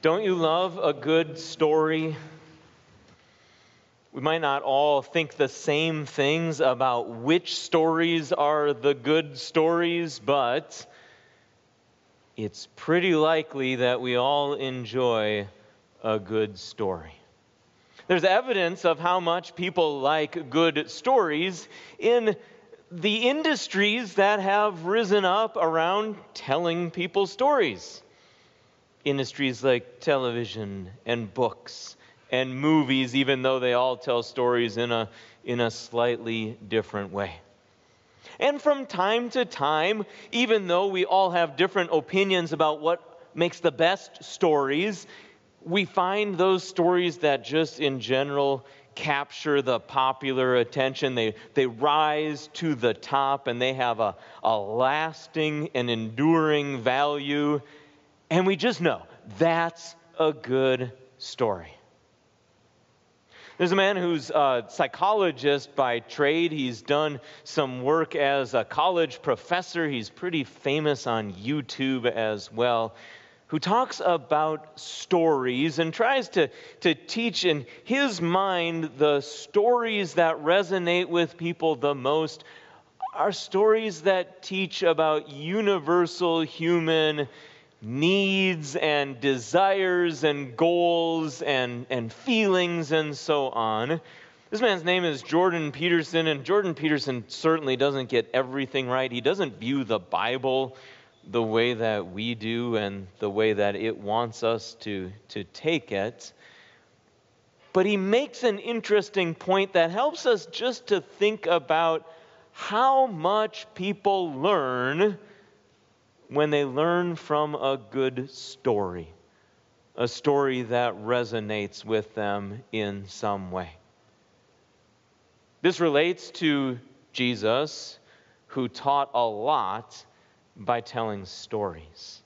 Don't you love a good story? We might not all think the same things about which stories are the good stories, but it's pretty likely that we all enjoy a good story. There's evidence of how much people like good stories in the industries that have risen up around telling people stories industries like television and books and movies, even though they all tell stories in a, in a slightly different way. And from time to time, even though we all have different opinions about what makes the best stories, we find those stories that just in general capture the popular attention. They, they rise to the top and they have a, a lasting and enduring value and we just know that's a good story. There's a man who's a psychologist by trade. He's done some work as a college professor. He's pretty famous on YouTube as well. Who talks about stories and tries to, to teach in his mind the stories that resonate with people the most are stories that teach about universal human needs and desires and goals and, and feelings and so on. This man's name is Jordan Peterson, and Jordan Peterson certainly doesn't get everything right. He doesn't view the Bible the way that we do and the way that it wants us to, to take it. But he makes an interesting point that helps us just to think about how much people learn when they learn from a good story, a story that resonates with them in some way. This relates to Jesus, who taught a lot by telling stories.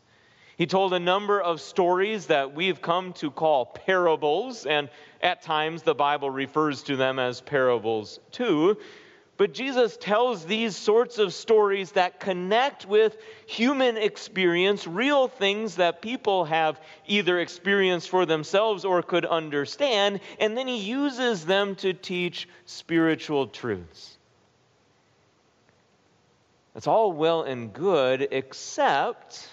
He told a number of stories that we've come to call parables, and at times the Bible refers to them as parables too. But Jesus tells these sorts of stories that connect with human experience, real things that people have either experienced for themselves or could understand, and then he uses them to teach spiritual truths. That's all well and good, except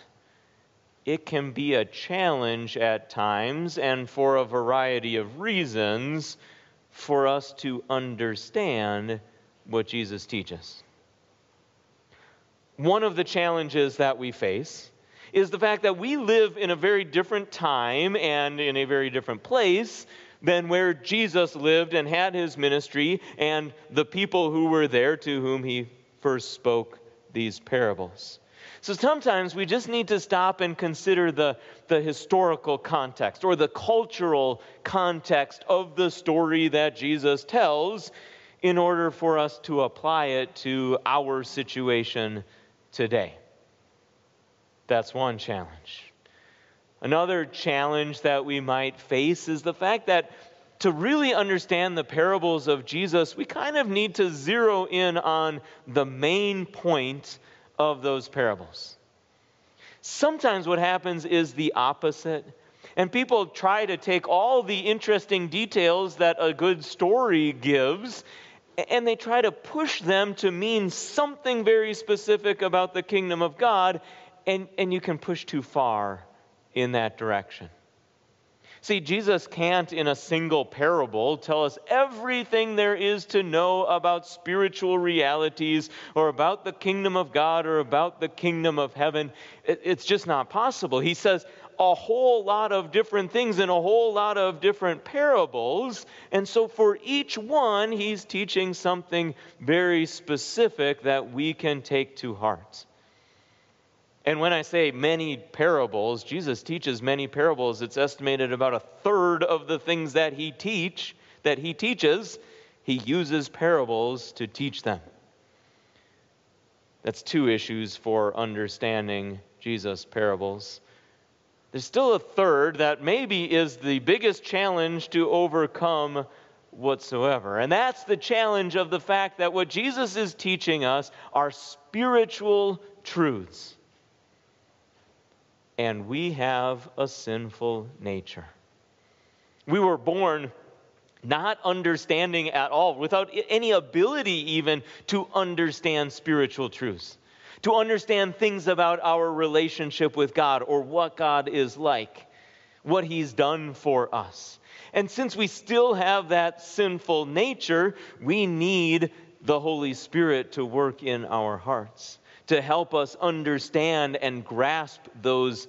it can be a challenge at times, and for a variety of reasons, for us to understand what Jesus teaches. One of the challenges that we face is the fact that we live in a very different time and in a very different place than where Jesus lived and had his ministry and the people who were there to whom he first spoke these parables. So sometimes we just need to stop and consider the, the historical context or the cultural context of the story that Jesus tells in order for us to apply it to our situation today. That's one challenge. Another challenge that we might face is the fact that to really understand the parables of Jesus, we kind of need to zero in on the main point of those parables. Sometimes what happens is the opposite. And people try to take all the interesting details that a good story gives and they try to push them to mean something very specific about the kingdom of God, and, and you can push too far in that direction. See, Jesus can't, in a single parable, tell us everything there is to know about spiritual realities or about the kingdom of God or about the kingdom of heaven. It's just not possible. He says, a whole lot of different things in a whole lot of different parables. And so for each one, he's teaching something very specific that we can take to heart. And when I say many parables, Jesus teaches many parables. It's estimated about a third of the things that he teach that he teaches, he uses parables to teach them. That's two issues for understanding Jesus' parables. There's still a third that maybe is the biggest challenge to overcome whatsoever. And that's the challenge of the fact that what Jesus is teaching us are spiritual truths. and we have a sinful nature. We were born not understanding at all, without any ability even to understand spiritual truths, to understand things about our relationship with God or what God is like, what He's done for us. And since we still have that sinful nature, we need the Holy Spirit to work in our hearts, to help us understand and grasp those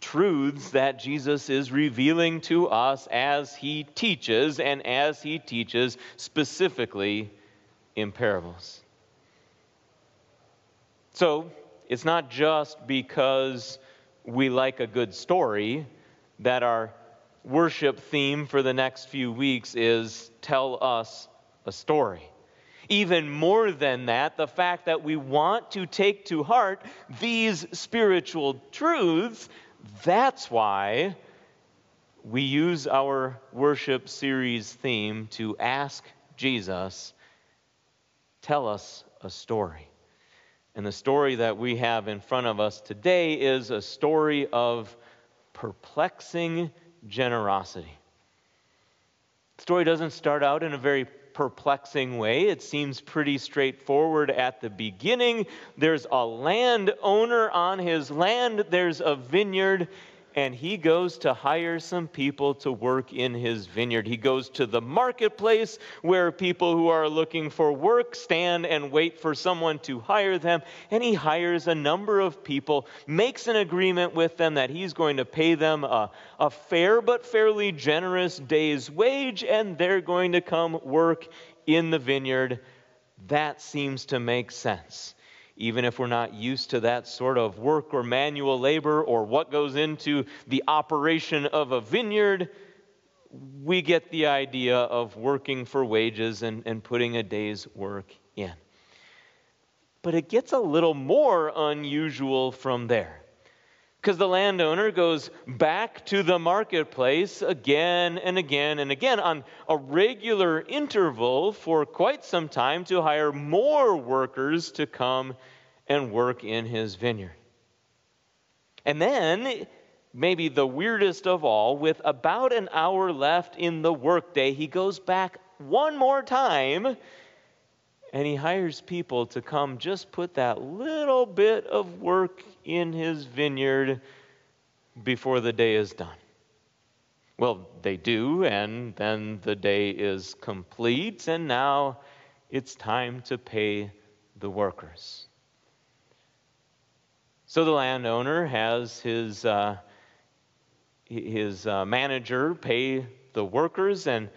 truths that Jesus is revealing to us as he teaches, and as he teaches specifically in parables. So, it's not just because we like a good story that our worship theme for the next few weeks is Tell Us a Story. Even more than that, the fact that we want to take to heart these spiritual truths that's why we use our worship series theme to ask Jesus, tell us a story. And the story that we have in front of us today is a story of perplexing generosity. The story doesn't start out in a very perplexing way. It seems pretty straightforward at the beginning. There's a landowner on his land, there's a vineyard, and he goes to hire some people to work in his vineyard. He goes to the marketplace where people who are looking for work stand and wait for someone to hire them. And he hires a number of people, makes an agreement with them that he's going to pay them a, a fair but fairly generous day's wage, and they're going to come work in the vineyard. That seems to make sense even if we're not used to that sort of work or manual labor or what goes into the operation of a vineyard, we get the idea of working for wages and, and putting a day's work in. But it gets a little more unusual from there. Because the landowner goes back to the marketplace again and again and again on a regular interval for quite some time to hire more workers to come and work in his vineyard. And then, maybe the weirdest of all, with about an hour left in the workday, he goes back one more time and he hires people to come just put that little bit of work in his vineyard before the day is done. Well, they do, and then the day is complete, and now it's time to pay the workers. So the landowner has his, uh, his uh, manager pay the workers, and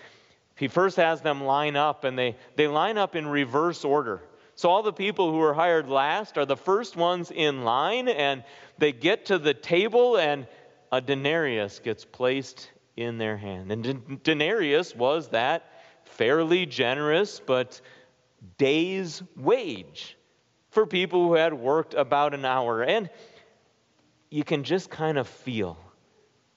he first has them line up, and they, they line up in reverse order. So all the people who are hired last are the first ones in line, and they get to the table, and a denarius gets placed in their hand. And denarius was that fairly generous but day's wage for people who had worked about an hour. And you can just kind of feel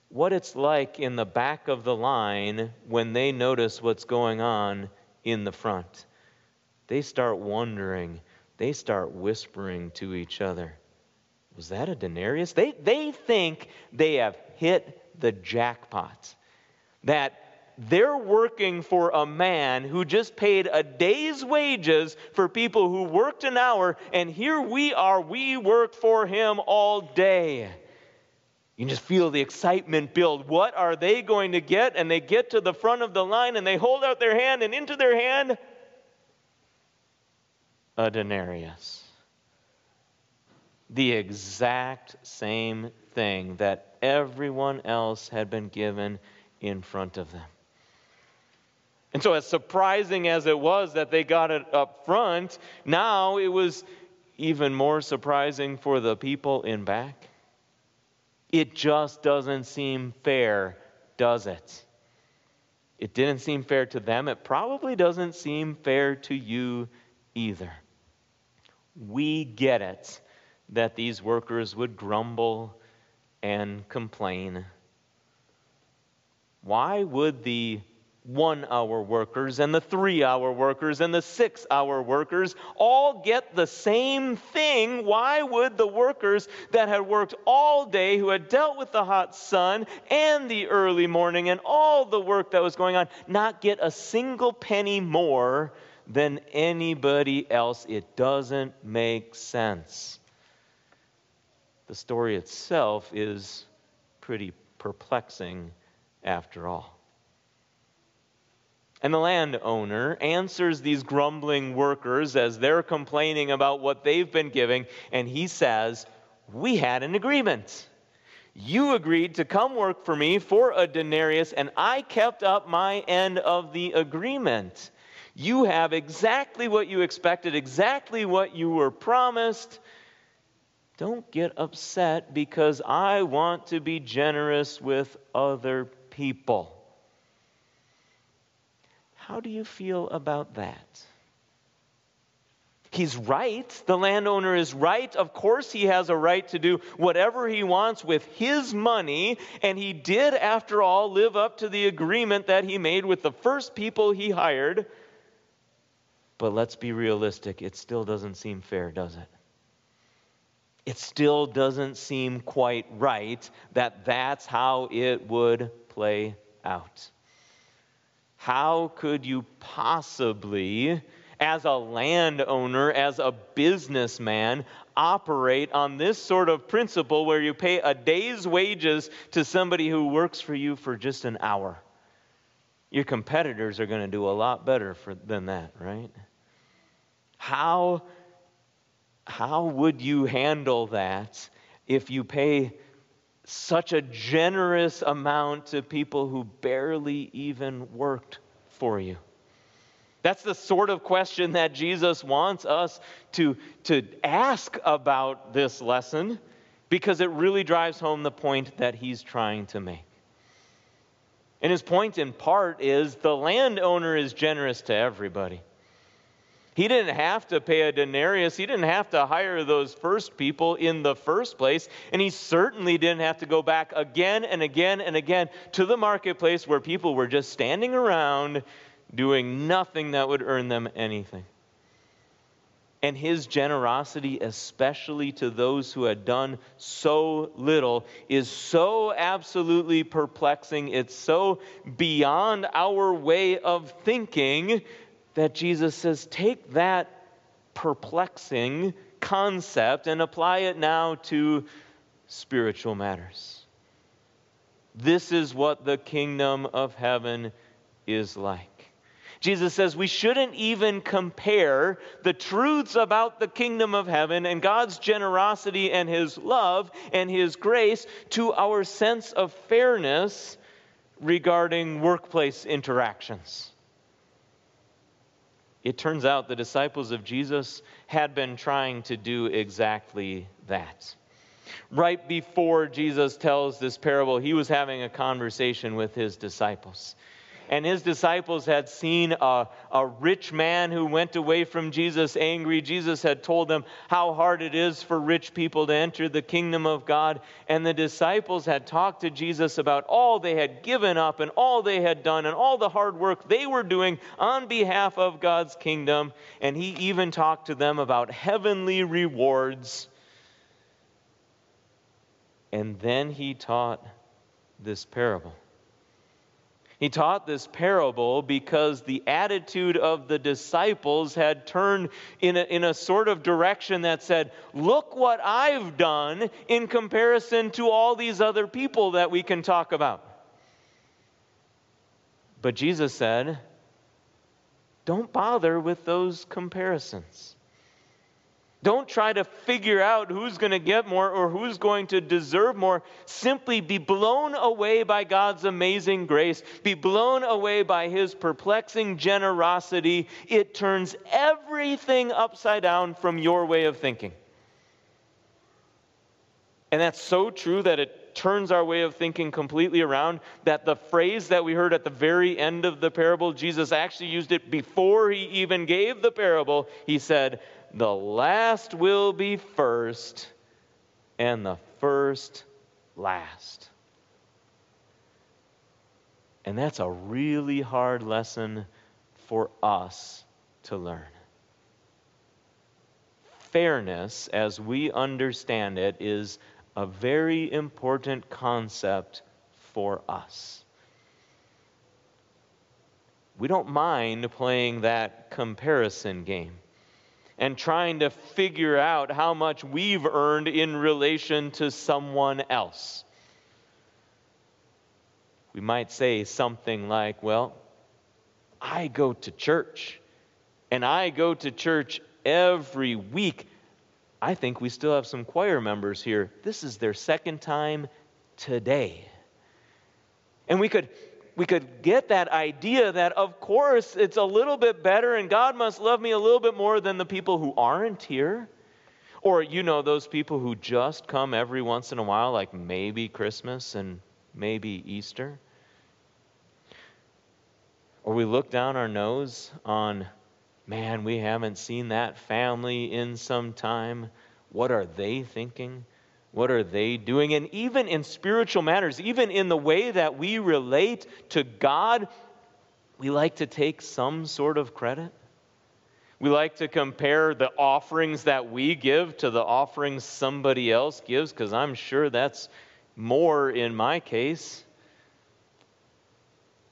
what it's like in the back of the line when they notice what's going on in the front. They start wondering, they start whispering to each other. Was that a denarius? They, they think they have hit the jackpot. That they're working for a man who just paid a day's wages for people who worked an hour, and here we are, we work for him all day. You can just feel the excitement build. What are they going to get? And they get to the front of the line and they hold out their hand, and into their hand, a denarius. The exact same thing that everyone else had been given in front of them. And so, as surprising as it was that they got it up front, now it was even more surprising for the people in back. It just doesn't seem fair, does it? It didn't seem fair to them. It probably doesn't seem fair to you either. We get it that these workers would grumble and complain. Why would the one hour workers and the three hour workers and the six hour workers all get the same thing, why would the workers that had worked all day, who had dealt with the hot sun and the early morning and all the work that was going on, not get a single penny more than anybody else? It doesn't make sense. The story itself is pretty perplexing after all. And the landowner answers these grumbling workers as they're complaining about what they've been giving, and he says, We had an agreement. You agreed to come work for me for a denarius, and I kept up my end of the agreement. You have exactly what you expected, exactly what you were promised. Don't get upset because I want to be generous with other people. How do you feel about that? He's right. The landowner is right. Of course, he has a right to do whatever he wants with his money. And he did, after all, live up to the agreement that he made with the first people he hired. But let's be realistic. It still doesn't seem fair, does it? It still doesn't seem quite right that that's how it would play out. How could you possibly, as a landowner, as a businessman, operate on this sort of principle where you pay a day's wages to somebody who works for you for just an hour? Your competitors are going to do a lot better for, than that, right? How, how would you handle that if you pay such a generous amount to people who barely even worked for you? That's the sort of question that Jesus wants us to, to ask about this lesson because it really drives home the point that he's trying to make. And his point, in part, is the landowner is generous to everybody. He didn't have to pay a denarius. He didn't have to hire those first people in the first place. And he certainly didn't have to go back again and again and again to the marketplace where people were just standing around doing nothing that would earn them anything. And his generosity, especially to those who had done so little, is so absolutely perplexing. It's so beyond our way of thinking that Jesus says, take that perplexing concept and apply it now to spiritual matters. This is what the kingdom of heaven is like. Jesus says we shouldn't even compare the truths about the kingdom of heaven and God's generosity and his love and his grace to our sense of fairness regarding workplace interactions. It turns out the disciples of Jesus had been trying to do exactly that. Right before Jesus tells this parable, he was having a conversation with his disciples and his disciples had seen a, a rich man who went away from Jesus angry. Jesus had told them how hard it is for rich people to enter the kingdom of God. And the disciples had talked to Jesus about all they had given up and all they had done and all the hard work they were doing on behalf of God's kingdom. And he even talked to them about heavenly rewards. And then he taught this parable. He taught this parable because the attitude of the disciples had turned in a, in a sort of direction that said, Look what I've done in comparison to all these other people that we can talk about. But Jesus said, Don't bother with those comparisons. Don't try to figure out who's going to get more or who's going to deserve more. Simply be blown away by God's amazing grace. Be blown away by His perplexing generosity. It turns everything upside down from your way of thinking. And that's so true that it turns our way of thinking completely around. That the phrase that we heard at the very end of the parable, Jesus actually used it before He even gave the parable. He said, the last will be first, and the first last. And that's a really hard lesson for us to learn. Fairness, as we understand it, is a very important concept for us. We don't mind playing that comparison game and trying to figure out how much we've earned in relation to someone else. We might say something like, Well, I go to church, and I go to church every week. I think we still have some choir members here. This is their second time today. And we could we could get that idea that, of course, it's a little bit better and God must love me a little bit more than the people who aren't here. Or, you know, those people who just come every once in a while, like maybe Christmas and maybe Easter. Or we look down our nose on, man, we haven't seen that family in some time. What are they thinking? What are they doing? And even in spiritual matters, even in the way that we relate to God, we like to take some sort of credit. We like to compare the offerings that we give to the offerings somebody else gives, because I'm sure that's more in my case.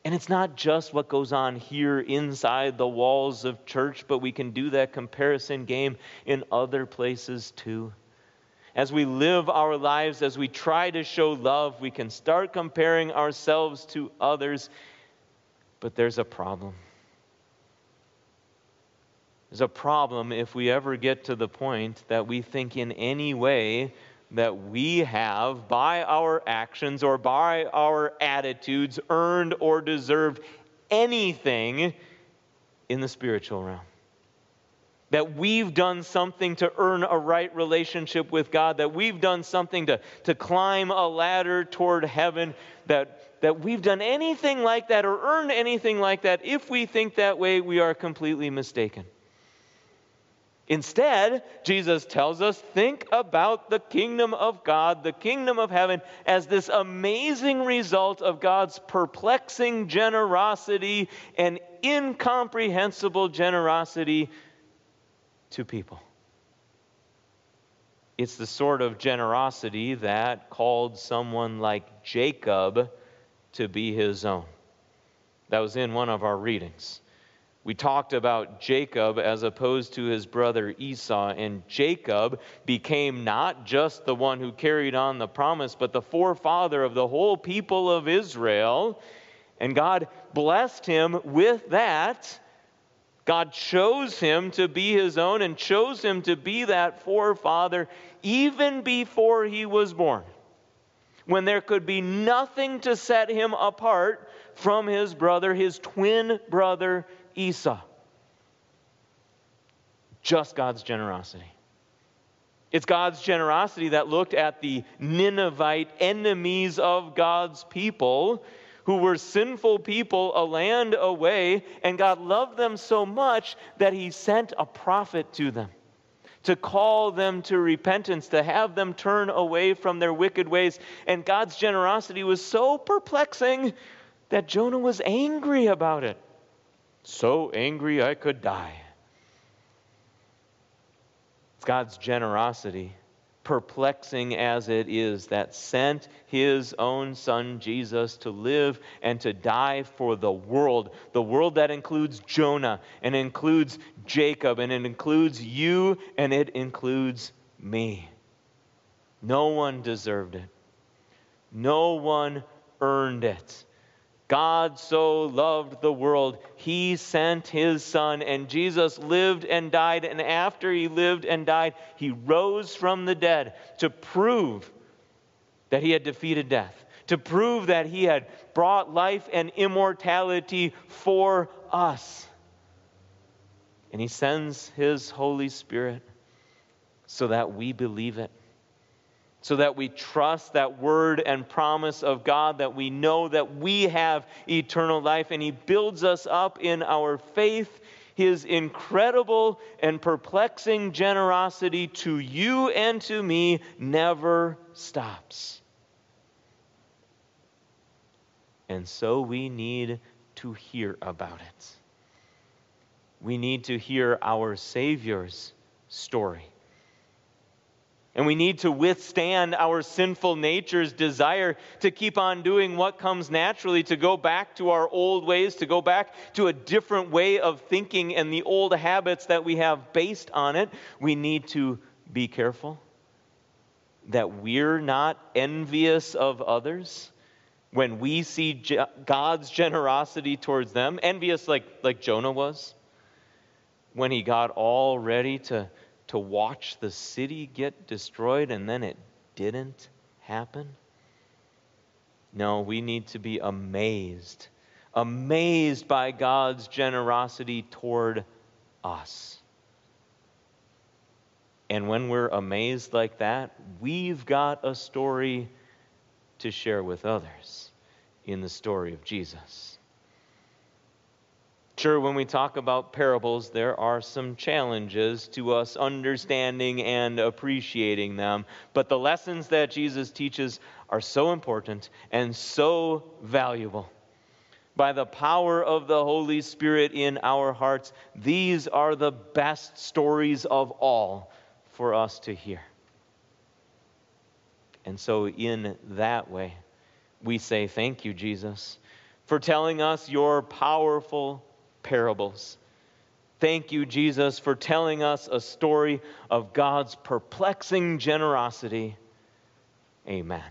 And it's not just what goes on here inside the walls of church, but we can do that comparison game in other places too as we live our lives, as we try to show love, we can start comparing ourselves to others. But there's a problem. There's a problem if we ever get to the point that we think in any way that we have, by our actions or by our attitudes, earned or deserved anything in the spiritual realm that we've done something to earn a right relationship with God, that we've done something to, to climb a ladder toward heaven, that, that we've done anything like that or earned anything like that, if we think that way, we are completely mistaken. Instead, Jesus tells us think about the kingdom of God, the kingdom of heaven, as this amazing result of God's perplexing generosity and incomprehensible generosity to people. It's the sort of generosity that called someone like Jacob to be his own. That was in one of our readings. We talked about Jacob as opposed to his brother Esau, and Jacob became not just the one who carried on the promise, but the forefather of the whole people of Israel. And God blessed him with that God chose him to be his own and chose him to be that forefather even before he was born, when there could be nothing to set him apart from his brother, his twin brother Esau. Just God's generosity. It's God's generosity that looked at the Ninevite enemies of God's people who were sinful people a land away, and God loved them so much that He sent a prophet to them to call them to repentance, to have them turn away from their wicked ways. And God's generosity was so perplexing that Jonah was angry about it. So angry I could die. It's God's generosity perplexing as it is, that sent his own son Jesus to live and to die for the world. The world that includes Jonah and includes Jacob and it includes you and it includes me. No one deserved it, no one earned it. God so loved the world, he sent his son, and Jesus lived and died. And after he lived and died, he rose from the dead to prove that he had defeated death, to prove that he had brought life and immortality for us. And he sends his Holy Spirit so that we believe it so that we trust that word and promise of God, that we know that we have eternal life, and He builds us up in our faith. His incredible and perplexing generosity to you and to me never stops. And so we need to hear about it. We need to hear our Savior's story. And we need to withstand our sinful nature's desire to keep on doing what comes naturally, to go back to our old ways, to go back to a different way of thinking and the old habits that we have based on it. We need to be careful that we're not envious of others when we see God's generosity towards them, envious like, like Jonah was, when he got all ready to to watch the city get destroyed and then it didn't happen? No, we need to be amazed, amazed by God's generosity toward us. And when we're amazed like that, we've got a story to share with others in the story of Jesus. Sure, when we talk about parables, there are some challenges to us understanding and appreciating them. But the lessons that Jesus teaches are so important and so valuable. By the power of the Holy Spirit in our hearts, these are the best stories of all for us to hear. And so, in that way, we say, Thank you, Jesus, for telling us your powerful parables. Thank you, Jesus, for telling us a story of God's perplexing generosity. Amen.